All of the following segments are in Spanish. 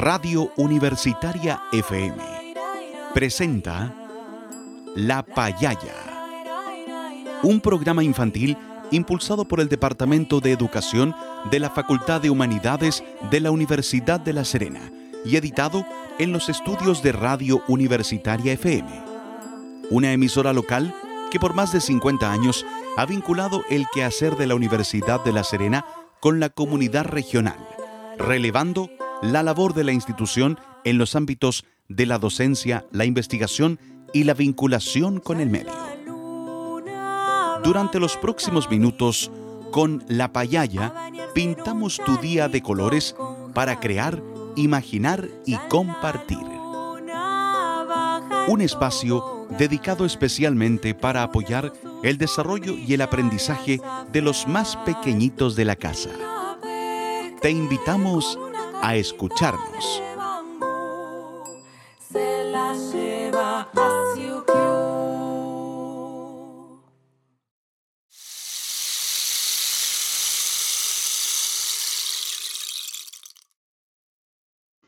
Radio Universitaria FM presenta La Payaya, un programa infantil impulsado por el Departamento de Educación de la Facultad de Humanidades de la Universidad de La Serena y editado en los estudios de Radio Universitaria FM, una emisora local que por más de 50 años ha vinculado el quehacer de la Universidad de La Serena con la comunidad regional, relevando la labor de la institución en los ámbitos de la docencia, la investigación y la vinculación con el medio. Durante los próximos minutos, con La Payaya, pintamos tu día de colores para crear, imaginar y compartir. Un espacio dedicado especialmente para apoyar el desarrollo y el aprendizaje de los más pequeñitos de la casa. Te invitamos a escucharnos.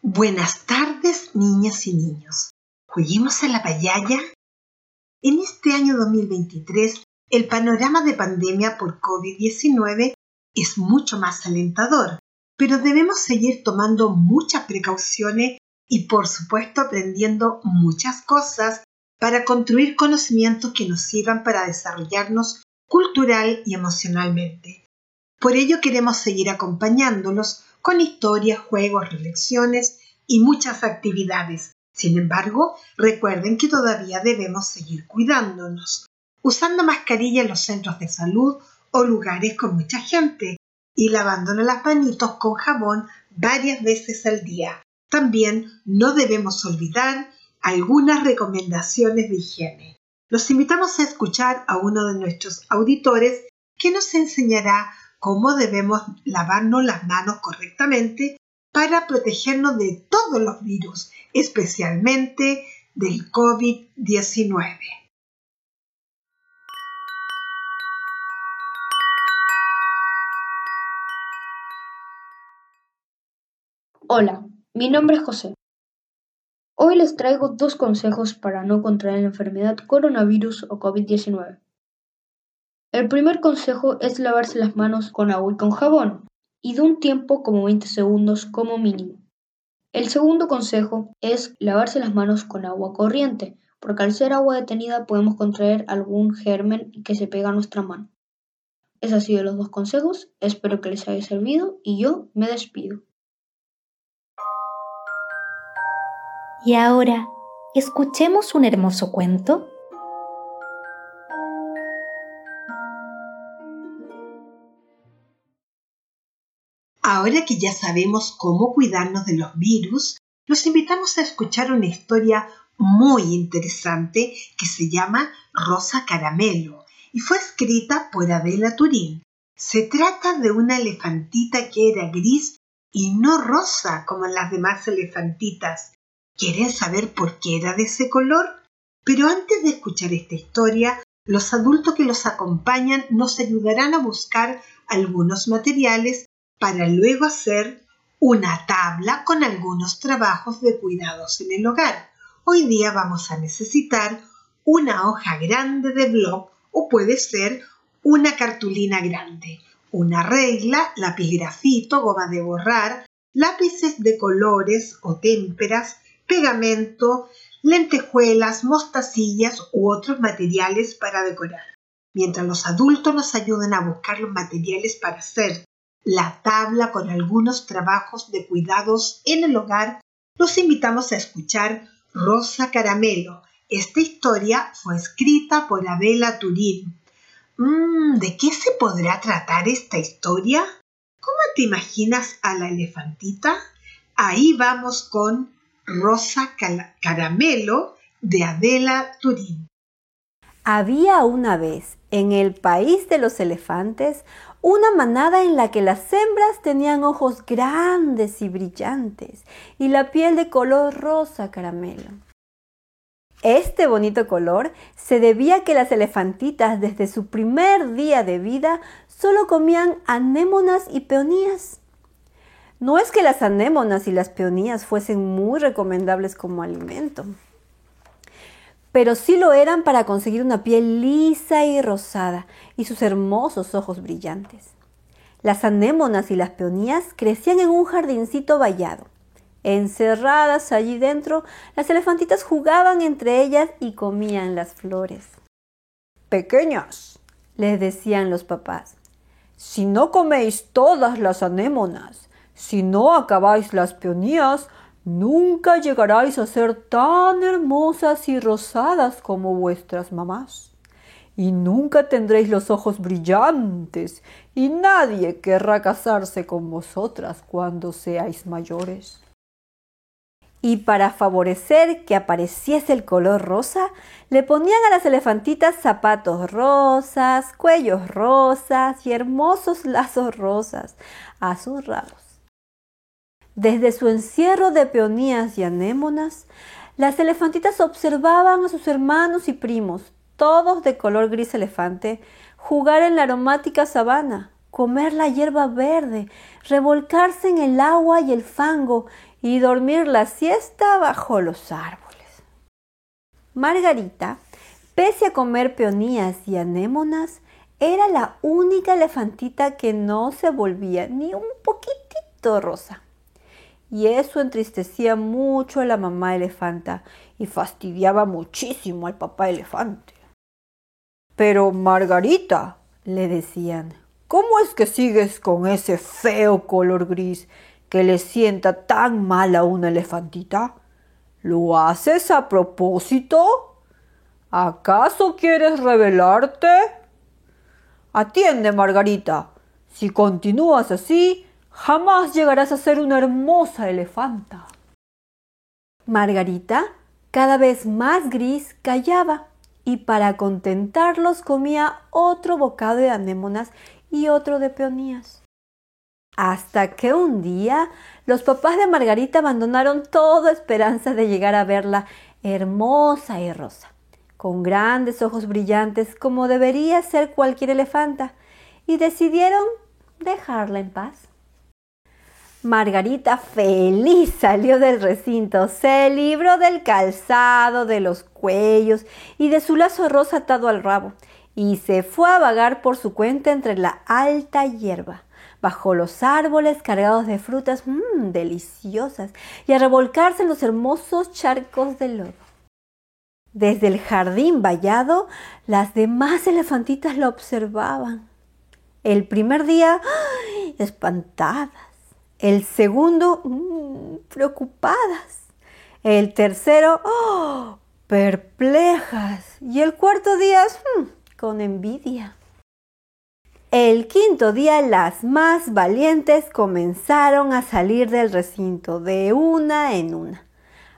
Buenas tardes, niñas y niños. ¿Juguemos a la payaya? En este año 2023, el panorama de pandemia por COVID-19 es mucho más alentador pero debemos seguir tomando muchas precauciones y por supuesto aprendiendo muchas cosas para construir conocimientos que nos sirvan para desarrollarnos cultural y emocionalmente. Por ello queremos seguir acompañándolos con historias, juegos, reflexiones y muchas actividades. Sin embargo, recuerden que todavía debemos seguir cuidándonos, usando mascarilla en los centros de salud o lugares con mucha gente, y lavándonos las manitos con jabón varias veces al día. También no debemos olvidar algunas recomendaciones de higiene. Los invitamos a escuchar a uno de nuestros auditores que nos enseñará cómo debemos lavarnos las manos correctamente para protegernos de todos los virus, especialmente del COVID-19. Hola, mi nombre es José. Hoy les traigo dos consejos para no contraer la enfermedad coronavirus o COVID-19. El primer consejo es lavarse las manos con agua y con jabón, y de un tiempo como 20 segundos como mínimo. El segundo consejo es lavarse las manos con agua corriente, porque al ser agua detenida podemos contraer algún germen que se pega a nuestra mano. Esos han sido los dos consejos, espero que les haya servido y yo me despido. Y ahora, escuchemos un hermoso cuento. Ahora que ya sabemos cómo cuidarnos de los virus, los invitamos a escuchar una historia muy interesante que se llama Rosa Caramelo y fue escrita por Adela Turín. Se trata de una elefantita que era gris y no rosa como las demás elefantitas, ¿Quieren saber por qué era de ese color? Pero antes de escuchar esta historia, los adultos que los acompañan nos ayudarán a buscar algunos materiales para luego hacer una tabla con algunos trabajos de cuidados en el hogar. Hoy día vamos a necesitar una hoja grande de blog o puede ser una cartulina grande, una regla, lápiz grafito, goma de borrar, lápices de colores o témperas, pegamento, lentejuelas, mostacillas u otros materiales para decorar. Mientras los adultos nos ayudan a buscar los materiales para hacer la tabla con algunos trabajos de cuidados en el hogar, los invitamos a escuchar Rosa Caramelo. Esta historia fue escrita por Abela Turín. Mm, ¿De qué se podrá tratar esta historia? ¿Cómo te imaginas a la elefantita? Ahí vamos con Rosa Caramelo de Adela Turín. Había una vez en el país de los elefantes una manada en la que las hembras tenían ojos grandes y brillantes y la piel de color rosa caramelo. Este bonito color se debía a que las elefantitas desde su primer día de vida solo comían anémonas y peonías. No es que las anémonas y las peonías fuesen muy recomendables como alimento, pero sí lo eran para conseguir una piel lisa y rosada y sus hermosos ojos brillantes. Las anémonas y las peonías crecían en un jardincito vallado. Encerradas allí dentro, las elefantitas jugaban entre ellas y comían las flores. Pequeñas, les decían los papás, si no coméis todas las anémonas, si no acabáis las peonías, nunca llegaráis a ser tan hermosas y rosadas como vuestras mamás. Y nunca tendréis los ojos brillantes, y nadie querrá casarse con vosotras cuando seáis mayores y para favorecer que apareciese el color rosa, le ponían a las elefantitas zapatos rosas, cuellos rosas y hermosos lazos rosas a sus rabos. Desde su encierro de peonías y anémonas, las elefantitas observaban a sus hermanos y primos, todos de color gris elefante, jugar en la aromática sabana, comer la hierba verde, revolcarse en el agua y el fango y dormir la siesta bajo los árboles. Margarita, pese a comer peonías y anémonas, era la única elefantita que no se volvía ni un poquitito rosa. Y eso entristecía mucho a la mamá elefanta y fastidiaba muchísimo al papá elefante. Pero Margarita, le decían, ¿cómo es que sigues con ese feo color gris que le sienta tan mal a una elefantita? ¿Lo haces a propósito? ¿Acaso quieres rebelarte? Atiende, Margarita. Si continúas así, jamás llegarás a ser una hermosa elefanta. Margarita, cada vez más gris, callaba y para contentarlos comía otro bocado de anémonas y otro de peonías. Hasta que un día los papás de Margarita abandonaron toda esperanza de llegar a verla hermosa y rosa, con grandes ojos brillantes como debería ser cualquier elefanta, y decidieron dejarla en paz. Margarita feliz salió del recinto, se libró del calzado, de los cuellos y de su lazo rosa atado al rabo, y se fue a vagar por su cuenta entre la alta hierba bajo los árboles cargados de frutas mmm, deliciosas y a revolcarse en los hermosos charcos de lodo. Desde el jardín vallado, las demás elefantitas lo observaban. El primer día, espantadas. El segundo, mmm, preocupadas. El tercero, ¡oh! perplejas. Y el cuarto día, mmm, con envidia. El quinto día las más valientes comenzaron a salir del recinto de una en una.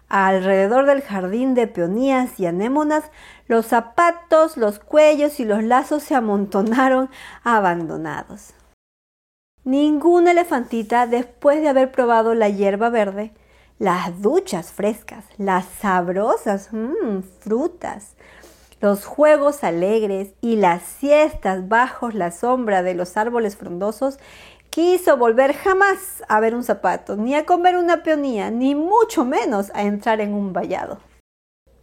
Alrededor del jardín de peonías y anémonas, los zapatos, los cuellos y los lazos se amontonaron abandonados. Ninguna elefantita, después de haber probado la hierba verde, las duchas frescas, las sabrosas mmm, frutas, los juegos alegres y las siestas bajo la sombra de los árboles frondosos, quiso volver jamás a ver un zapato, ni a comer una peonía, ni mucho menos a entrar en un vallado.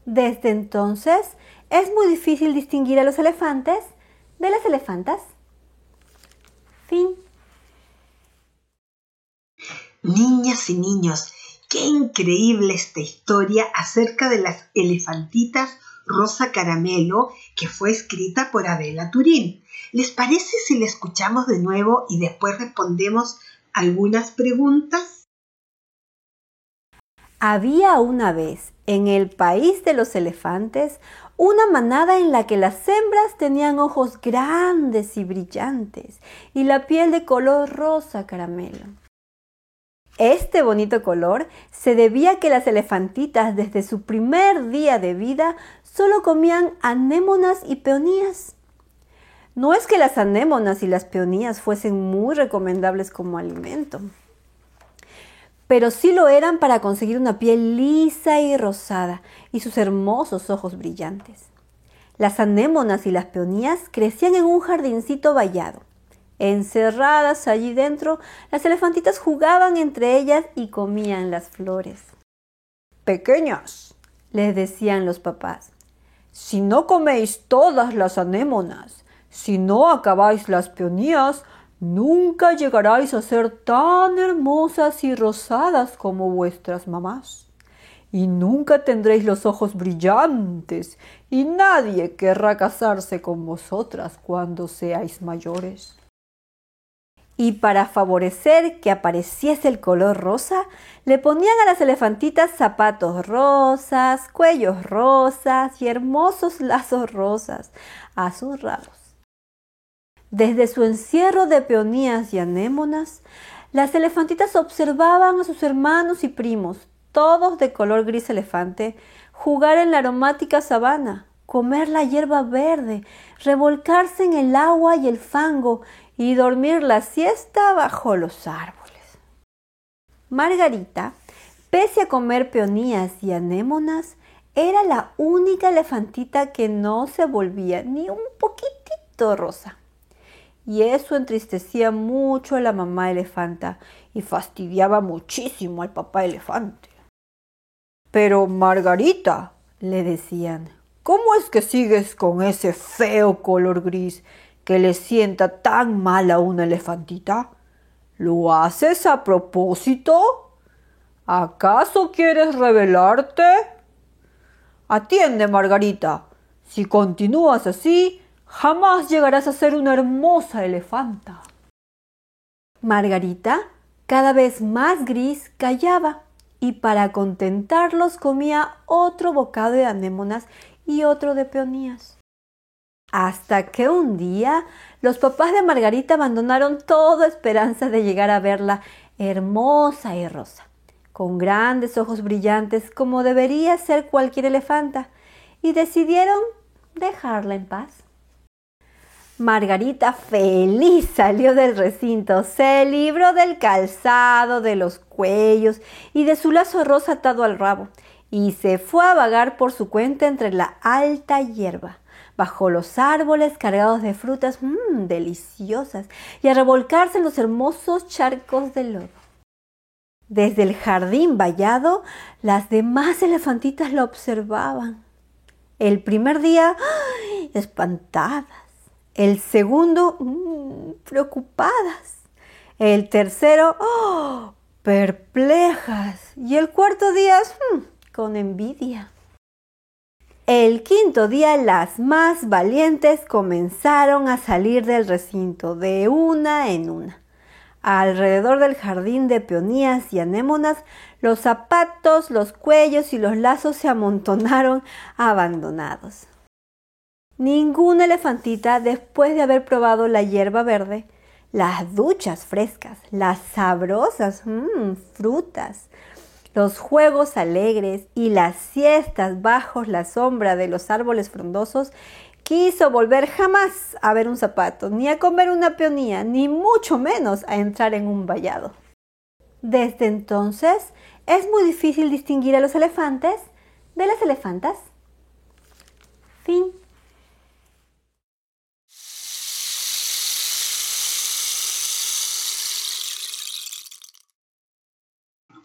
Desde entonces es muy difícil distinguir a los elefantes de las elefantas. Fin. Niñas y niños, qué increíble esta historia acerca de las elefantitas Rosa Caramelo, que fue escrita por Adela Turín. ¿Les parece si la escuchamos de nuevo y después respondemos algunas preguntas? Había una vez en el país de los elefantes una manada en la que las hembras tenían ojos grandes y brillantes y la piel de color rosa caramelo. Este bonito color se debía a que las elefantitas desde su primer día de vida solo comían anémonas y peonías. No es que las anémonas y las peonías fuesen muy recomendables como alimento, pero sí lo eran para conseguir una piel lisa y rosada y sus hermosos ojos brillantes. Las anémonas y las peonías crecían en un jardincito vallado. Encerradas allí dentro, las elefantitas jugaban entre ellas y comían las flores. Pequeñas, les decían los papás, si no coméis todas las anémonas, si no acabáis las peonías, nunca llegaráis a ser tan hermosas y rosadas como vuestras mamás. Y nunca tendréis los ojos brillantes, y nadie querrá casarse con vosotras cuando seáis mayores. Y para favorecer que apareciese el color rosa, le ponían a las elefantitas zapatos rosas, cuellos rosas y hermosos lazos rosas a sus rabos. Desde su encierro de peonías y anémonas, las elefantitas observaban a sus hermanos y primos, todos de color gris elefante, jugar en la aromática sabana, comer la hierba verde, revolcarse en el agua y el fango y dormir la siesta bajo los árboles. Margarita, pese a comer peonías y anémonas, era la única elefantita que no se volvía ni un poquitito rosa. Y eso entristecía mucho a la mamá elefanta y fastidiaba muchísimo al papá elefante. Pero Margarita, le decían, ¿cómo es que sigues con ese feo color gris que le sienta tan mal a una elefantita? ¿Lo haces a propósito? ¿Acaso quieres rebelarte? Atiende, Margarita. Si continúas así, jamás llegarás a ser una hermosa elefanta. Margarita, cada vez más gris, callaba y para contentarlos comía otro bocado de anémonas y otro de peonías. Hasta que un día los papás de Margarita abandonaron toda esperanza de llegar a verla hermosa y rosa, con grandes ojos brillantes como debería ser cualquier elefanta, y decidieron dejarla en paz. Margarita feliz salió del recinto, se libró del calzado, de los cuellos y de su lazo rosa atado al rabo, y se fue a vagar por su cuenta entre la alta hierba bajo los árboles cargados de frutas mmm, deliciosas y a revolcarse en los hermosos charcos de lodo. Desde el jardín vallado, las demás elefantitas la observaban. El primer día, espantadas. El segundo, mmm, preocupadas. El tercero, ¡oh! perplejas. Y el cuarto día, mmm, con envidia. El quinto día las más valientes comenzaron a salir del recinto de una en una. Alrededor del jardín de peonías y anémonas, los zapatos, los cuellos y los lazos se amontonaron abandonados. Ninguna elefantita, después de haber probado la hierba verde, las duchas frescas, las sabrosas mmm, frutas, los juegos alegres y las siestas bajo la sombra de los árboles frondosos, quiso volver jamás a ver un zapato, ni a comer una peonía, ni mucho menos a entrar en un vallado. Desde entonces es muy difícil distinguir a los elefantes de las elefantas. Fin.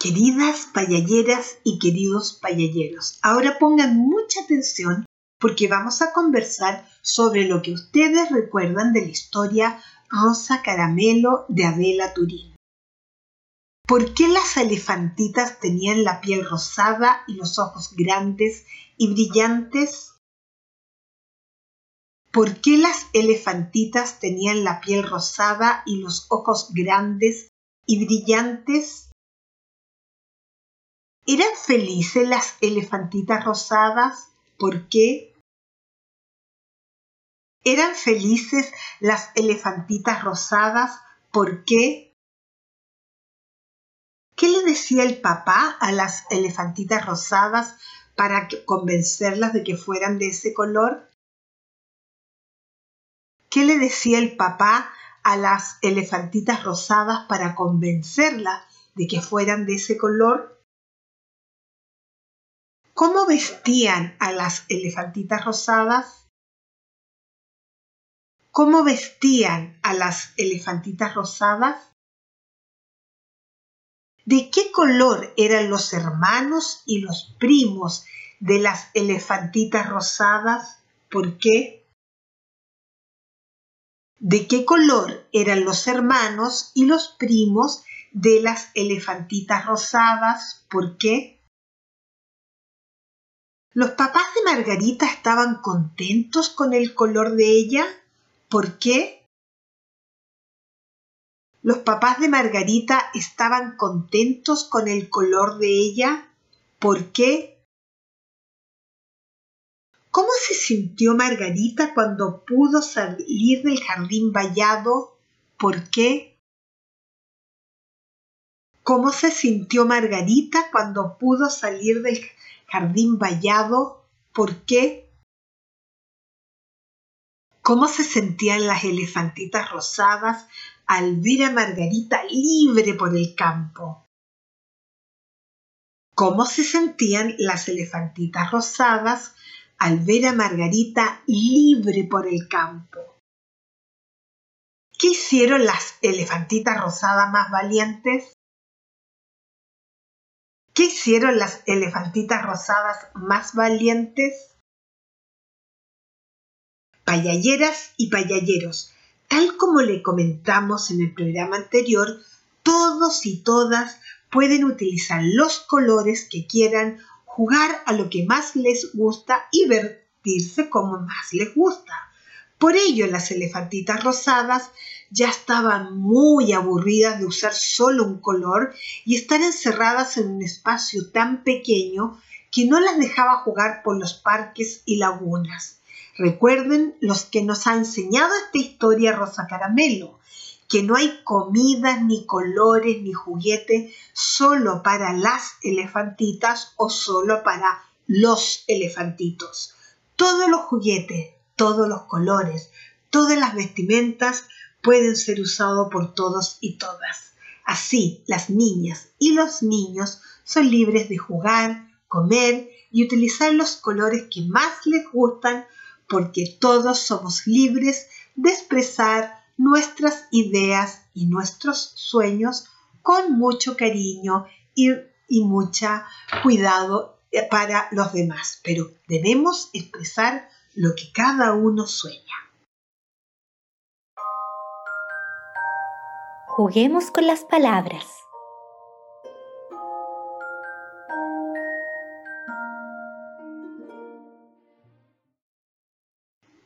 Queridas payalleras y queridos payalleros, ahora pongan mucha atención porque vamos a conversar sobre lo que ustedes recuerdan de la historia Rosa Caramelo de Adela Turín. ¿Por qué las elefantitas tenían la piel rosada y los ojos grandes y brillantes? ¿Por qué las elefantitas tenían la piel rosada y los ojos grandes y brillantes? ¿Eran felices las elefantitas rosadas? ¿Por qué? ¿Eran felices las elefantitas rosadas? ¿Por qué? ¿Qué le decía el papá a las elefantitas rosadas para convencerlas de que fueran de ese color? ¿Qué le decía el papá a las elefantitas rosadas para convencerlas de que fueran de ese color? ¿Cómo vestían a las elefantitas rosadas? cómo vestían a las elefantitas rosadas? ¿De qué color eran los hermanos y los primos de las elefantitas rosadas? ¿Por qué? ¿De qué color eran los hermanos y los primos de las elefantitas rosadas? ¿Por qué? ¿Los papás de Margarita estaban contentos con el color de ella? ¿Por qué? Los papás de Margarita estaban contentos con el color de ella. ¿Por qué? ¿Cómo se sintió Margarita cuando pudo salir del jardín vallado? ¿Por qué? ¿Cómo se sintió Margarita cuando pudo salir del jardín vallado? ¿Por qué? ¿Cómo se sentían las elefantitas rosadas al ver a Margarita libre por el campo. ¿Cómo se sentían las elefantitas rosadas al ver a Margarita libre por el campo? ¿Qué hicieron las elefantitas rosadas más valientes? ¿Qué hicieron las elefantitas rosadas más valientes? Payalleras y payalleros, Tal como le comentamos en el programa anterior, todos y todas pueden utilizar los colores que quieran, jugar a lo que más les gusta y vertirse como más les gusta. Por ello las elefantitas rosadas ya estaban muy aburridas de usar solo un color y estar encerradas en un espacio tan pequeño que no las dejaba jugar por los parques y lagunas. Recuerden los que nos ha enseñado esta historia Rosa Caramelo, que no hay comidas, ni colores, ni juguetes solo para las elefantitas o solo para los elefantitos. Todos los juguetes, todos los colores, todas las vestimentas pueden ser usados por todos y todas. Así, las niñas y los niños son libres de jugar, comer y utilizar los colores que más les gustan porque todos somos libres de expresar nuestras ideas y nuestros sueños con mucho cariño y, y mucho cuidado para los demás, pero debemos expresar lo que cada uno sueña. Juguemos con las palabras.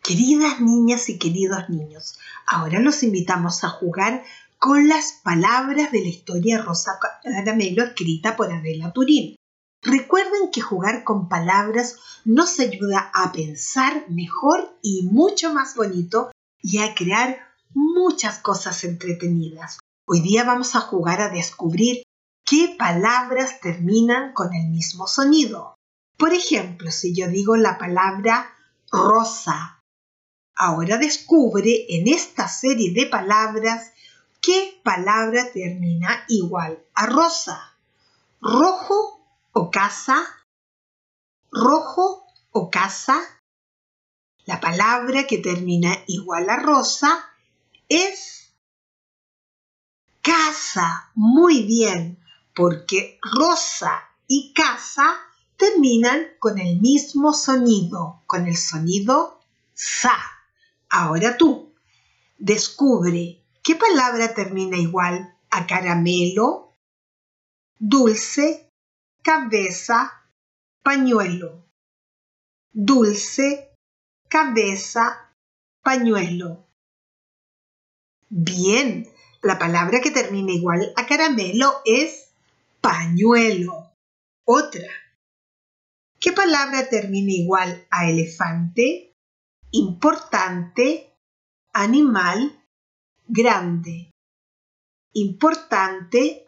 Queridas niñas y queridos niños, ahora los invitamos a jugar con las palabras de la historia Rosa Caramelo escrita por Adela Turín. Recuerden que jugar con palabras nos ayuda a pensar mejor y mucho más bonito y a crear muchas cosas entretenidas. Hoy día vamos a jugar a descubrir qué palabras terminan con el mismo sonido. Por ejemplo, si yo digo la palabra rosa, Ahora descubre en esta serie de palabras qué palabra termina igual a rosa. Rojo o casa. Rojo o casa. La palabra que termina igual a rosa es casa. Muy bien, porque rosa y casa terminan con el mismo sonido, con el sonido sa. Ahora tú, descubre qué palabra termina igual a caramelo, dulce, cabeza, pañuelo. Dulce, cabeza, pañuelo. Bien, la palabra que termina igual a caramelo es pañuelo. Otra. ¿Qué palabra termina igual a elefante? importante, animal, grande. Importante,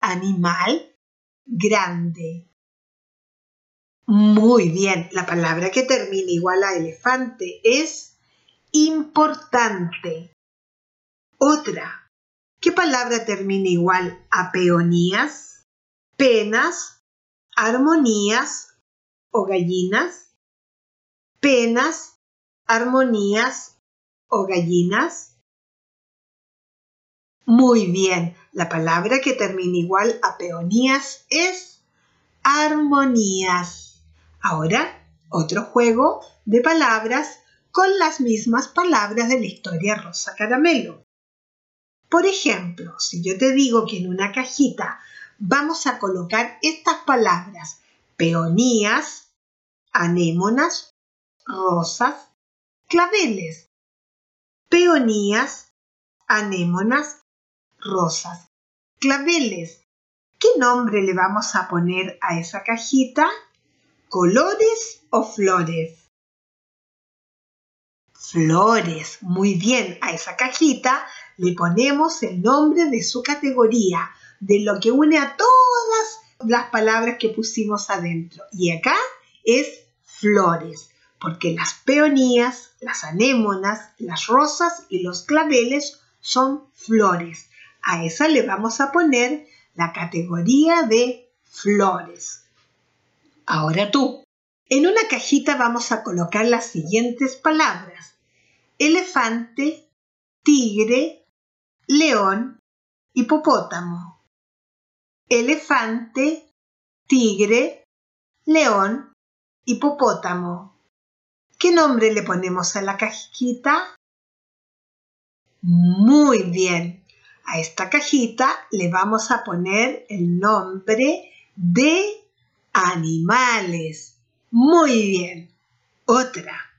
animal, grande. Muy bien, la palabra que termina igual a elefante es importante. Otra, ¿qué palabra termina igual a peonías, penas, armonías o gallinas? Penas, armonías o gallinas? Muy bien, la palabra que termina igual a peonías es armonías. Ahora, otro juego de palabras con las mismas palabras de la historia Rosa Caramelo. Por ejemplo, si yo te digo que en una cajita vamos a colocar estas palabras peonías, anémonas, rosas, claveles. Peonías, anémonas, rosas, claveles. ¿Qué nombre le vamos a poner a esa cajita? ¿Colores o flores? Flores. Muy bien, a esa cajita le ponemos el nombre de su categoría, de lo que une a todas las palabras que pusimos adentro. Y acá es flores, porque las peonías, las anémonas, las rosas y los claveles son flores. A esa le vamos a poner la categoría de flores. Ahora tú. En una cajita vamos a colocar las siguientes palabras. Elefante, tigre, león, hipopótamo. Elefante, tigre, león, hipopótamo. ¿Qué nombre le ponemos a la cajita? Muy bien. A esta cajita le vamos a poner el nombre de animales. Muy bien. Otra.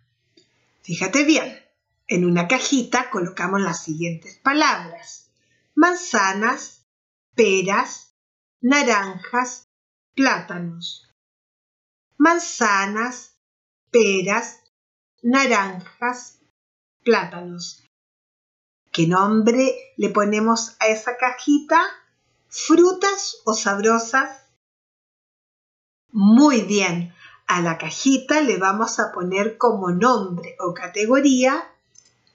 Fíjate bien. En una cajita colocamos las siguientes palabras. Manzanas, peras, naranjas, plátanos. Manzanas, peras, naranjas, plátanos. ¿Qué nombre le ponemos a esa cajita? ¿Frutas o sabrosas? Muy bien, a la cajita le vamos a poner como nombre o categoría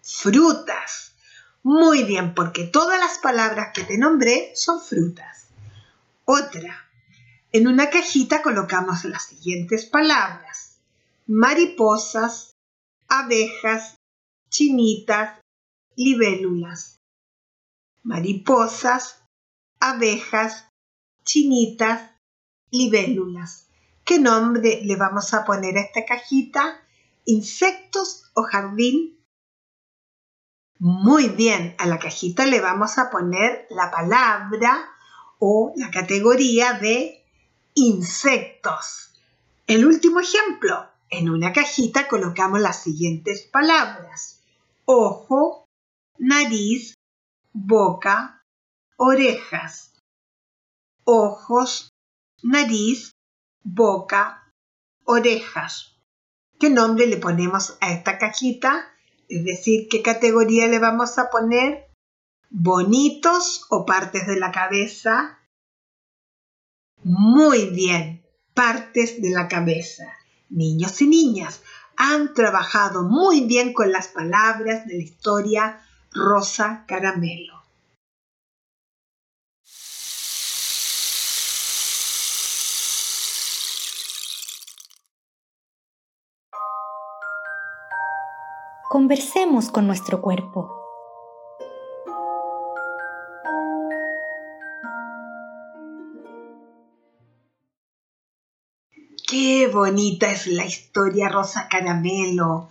frutas. Muy bien, porque todas las palabras que te nombré son frutas. Otra. En una cajita colocamos las siguientes palabras. Mariposas, abejas, chinitas, libélulas. Mariposas, abejas, chinitas, libélulas. ¿Qué nombre le vamos a poner a esta cajita? ¿Insectos o jardín? Muy bien, a la cajita le vamos a poner la palabra o la categoría de insectos. El último ejemplo, en una cajita colocamos las siguientes palabras. Ojo, nariz, boca, orejas. Ojos, nariz, boca, orejas. ¿Qué nombre le ponemos a esta cajita? Es decir, ¿qué categoría le vamos a poner? ¿Bonitos o partes de la cabeza? Muy bien, partes de la cabeza. Niños y niñas han trabajado muy bien con las palabras de la historia Rosa Caramelo. Conversemos con nuestro cuerpo. Qué bonita es la historia Rosa Caramelo.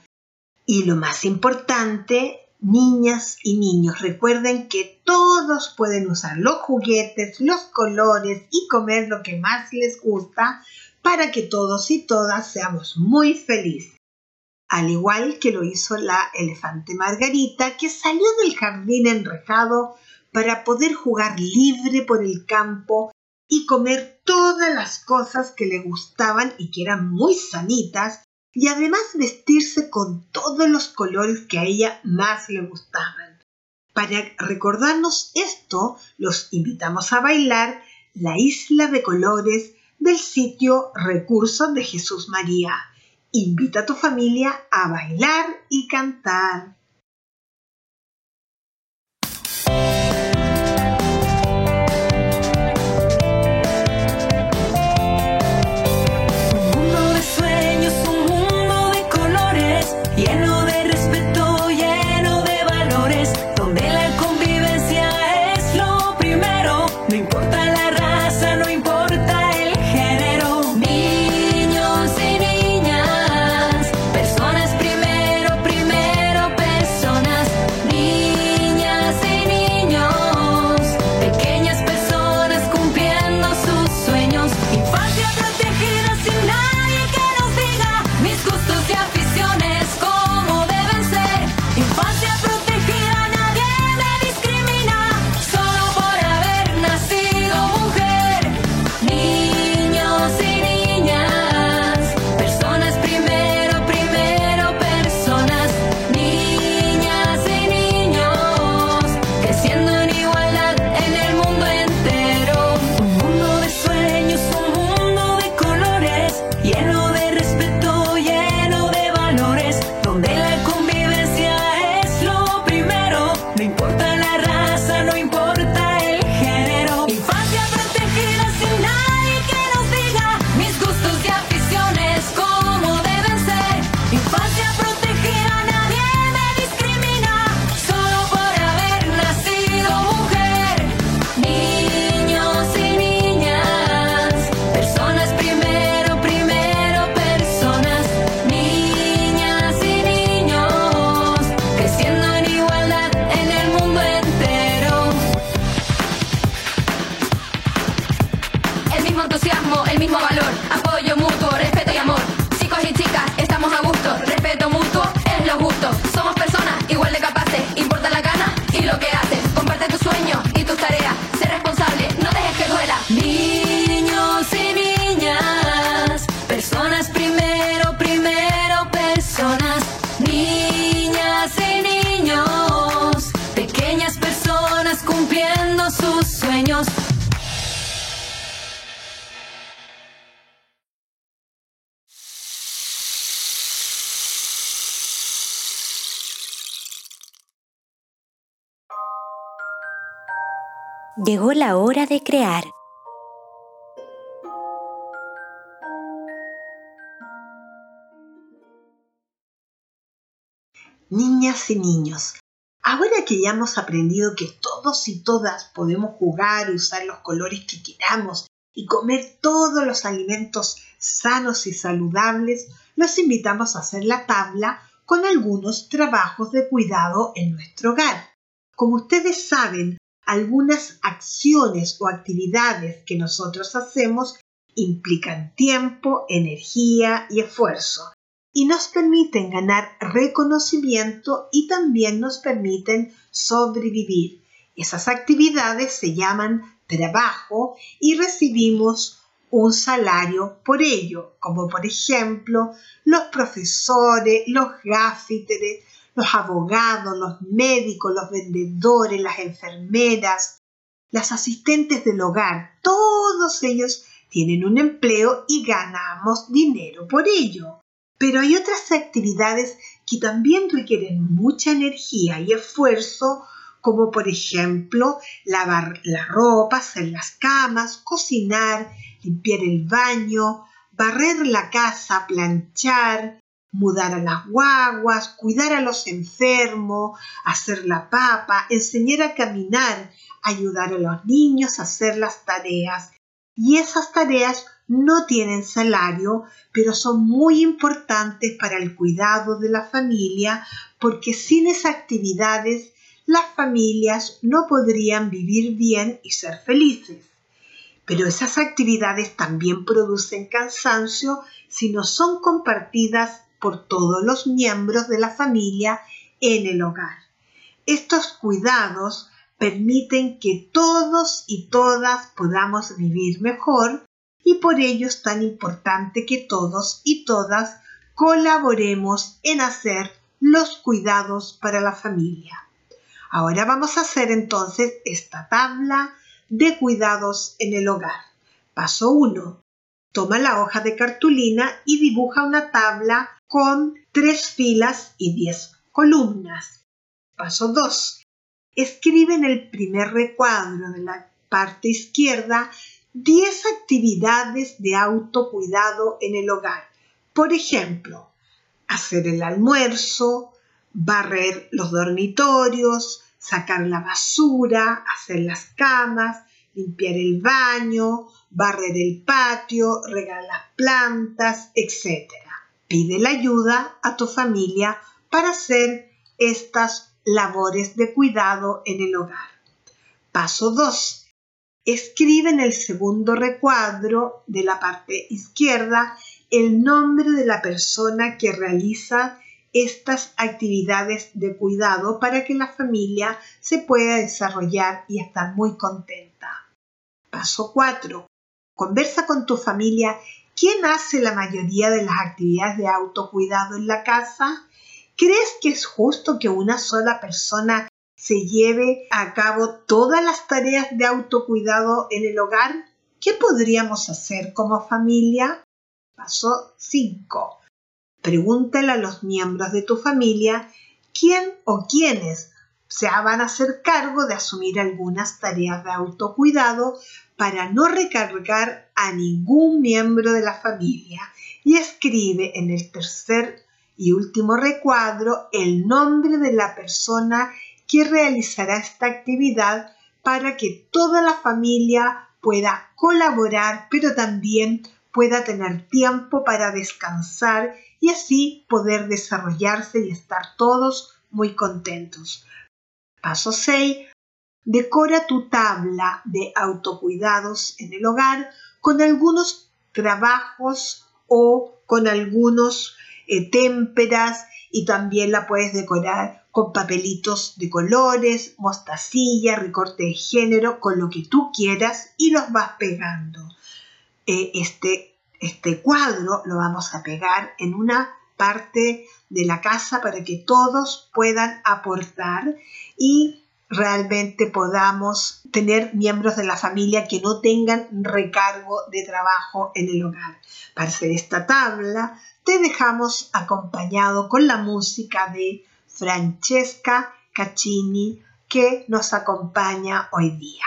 Y lo más importante, niñas y niños, recuerden que todos pueden usar los juguetes, los colores y comer lo que más les gusta para que todos y todas seamos muy felices al igual que lo hizo la elefante Margarita, que salió del jardín enrejado para poder jugar libre por el campo y comer todas las cosas que le gustaban y que eran muy sanitas, y además vestirse con todos los colores que a ella más le gustaban. Para recordarnos esto, los invitamos a bailar la isla de colores del sitio Recursos de Jesús María Invita a tu familia a bailar y cantar. Llegó la hora de crear. Niñas y niños, ahora que ya hemos aprendido que todos y todas podemos jugar, usar los colores que queramos y comer todos los alimentos sanos y saludables, los invitamos a hacer la tabla con algunos trabajos de cuidado en nuestro hogar. Como ustedes saben, algunas acciones o actividades que nosotros hacemos implican tiempo, energía y esfuerzo y nos permiten ganar reconocimiento y también nos permiten sobrevivir. Esas actividades se llaman trabajo y recibimos un salario por ello, como por ejemplo los profesores, los gaffiteres, los abogados, los médicos, los vendedores, las enfermeras, las asistentes del hogar, todos ellos tienen un empleo y ganamos dinero por ello. Pero hay otras actividades que también requieren mucha energía y esfuerzo, como por ejemplo lavar la ropa, hacer las camas, cocinar, limpiar el baño, barrer la casa, planchar, mudar a las guaguas, cuidar a los enfermos, hacer la papa, enseñar a caminar, ayudar a los niños a hacer las tareas. Y esas tareas no tienen salario, pero son muy importantes para el cuidado de la familia porque sin esas actividades las familias no podrían vivir bien y ser felices. Pero esas actividades también producen cansancio si no son compartidas por todos los miembros de la familia en el hogar. Estos cuidados permiten que todos y todas podamos vivir mejor y por ello es tan importante que todos y todas colaboremos en hacer los cuidados para la familia. Ahora vamos a hacer entonces esta tabla de cuidados en el hogar. Paso 1. Toma la hoja de cartulina y dibuja una tabla con tres filas y diez columnas. Paso 2. Escribe en el primer recuadro de la parte izquierda 10 actividades de autocuidado en el hogar. Por ejemplo, hacer el almuerzo, barrer los dormitorios, sacar la basura, hacer las camas, limpiar el baño, barrer el patio, regar las plantas, etc. Pide la ayuda a tu familia para hacer estas labores de cuidado en el hogar. Paso 2. Escribe en el segundo recuadro de la parte izquierda el nombre de la persona que realiza estas actividades de cuidado para que la familia se pueda desarrollar y estar muy contenta. Paso 4. Conversa con tu familia quién hace la mayoría de las actividades de autocuidado en la casa. ¿Crees que es justo que una sola persona se lleve a cabo todas las tareas de autocuidado en el hogar? ¿Qué podríamos hacer como familia? Paso 5. Pregúntale a los miembros de tu familia quién o quiénes se van a hacer cargo de asumir algunas tareas de autocuidado para no recargar a ningún miembro de la familia y escribe en el tercer y último recuadro el nombre de la persona que realizará esta actividad para que toda la familia pueda colaborar, pero también pueda tener tiempo para descansar y así poder desarrollarse y estar todos muy contentos. Paso 6. Decora tu tabla de autocuidados en el hogar con algunos trabajos o con algunos eh, témperas y también la puedes decorar con papelitos de colores, mostacilla, recorte de género, con lo que tú quieras y los vas pegando. Eh, este este cuadro lo vamos a pegar en una parte de la casa para que todos puedan aportar y realmente podamos tener miembros de la familia que no tengan recargo de trabajo en el hogar. Para hacer esta tabla te dejamos acompañado con la música de Francesca Caccini que nos acompaña hoy día.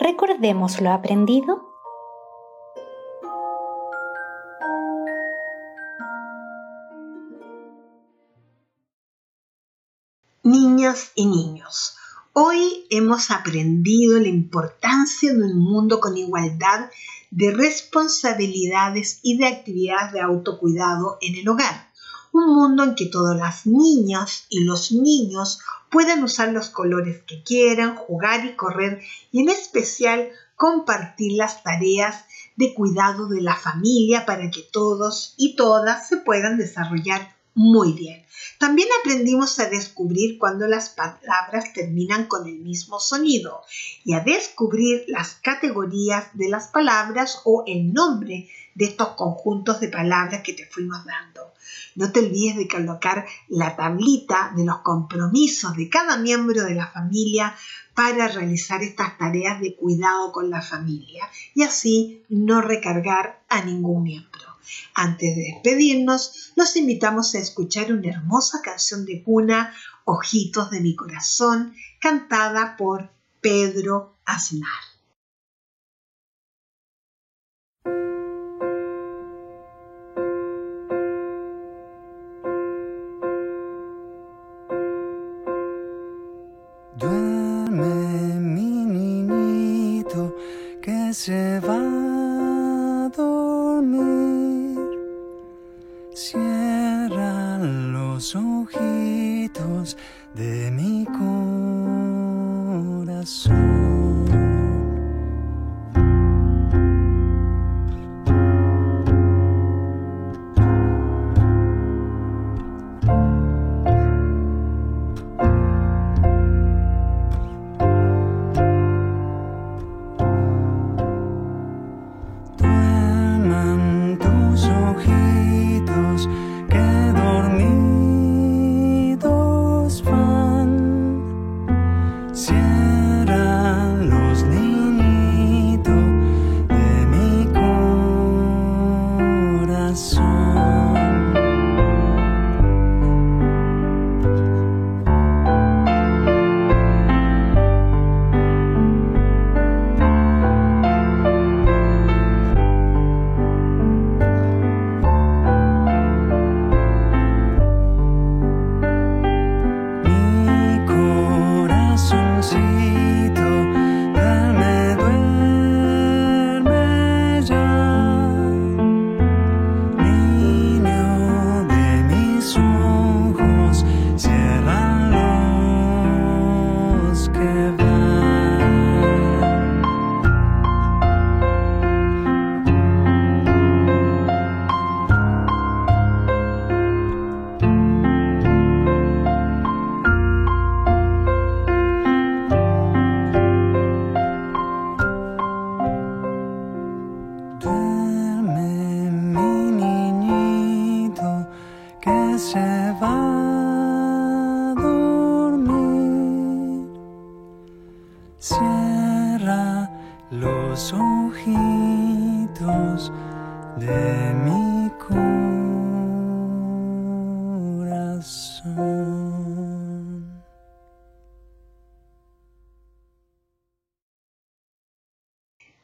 Recordemos lo aprendido. Niñas y niños, hoy hemos aprendido la importancia de un mundo con igualdad de responsabilidades y de actividades de autocuidado en el hogar. Un mundo en que todas las niñas y los niños puedan usar los colores que quieran, jugar y correr y en especial compartir las tareas de cuidado de la familia para que todos y todas se puedan desarrollar muy bien. También aprendimos a descubrir cuando las palabras terminan con el mismo sonido y a descubrir las categorías de las palabras o el nombre de estos conjuntos de palabras que te fuimos dando. No te olvides de colocar la tablita de los compromisos de cada miembro de la familia para realizar estas tareas de cuidado con la familia y así no recargar a ningún miembro. Antes de despedirnos, los invitamos a escuchar una hermosa canción de cuna, Ojitos de mi corazón, cantada por Pedro Aznar.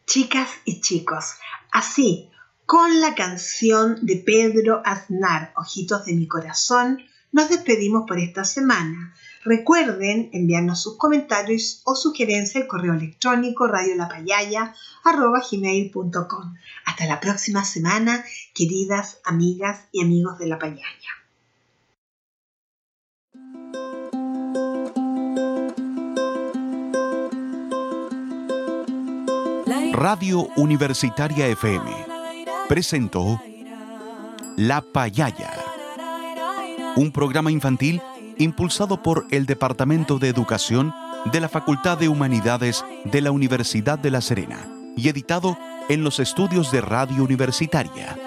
Chicas y chicos, así, con la canción de Pedro Aznar, Ojitos de mi corazón, nos despedimos por esta semana. Recuerden enviarnos sus comentarios o sugerencias al correo electrónico radiolapayaya.com. Hasta la próxima semana, queridas amigas y amigos de la payaya. Radio Universitaria FM presentó La Payaya, un programa infantil impulsado por el Departamento de Educación de la Facultad de Humanidades de la Universidad de La Serena y editado en los estudios de Radio Universitaria.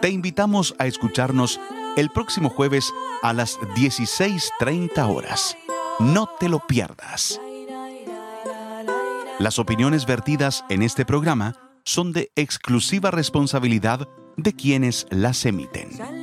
Te invitamos a escucharnos el próximo jueves a las 16.30 horas. No te lo pierdas. Las opiniones vertidas en este programa son de exclusiva responsabilidad de quienes las emiten.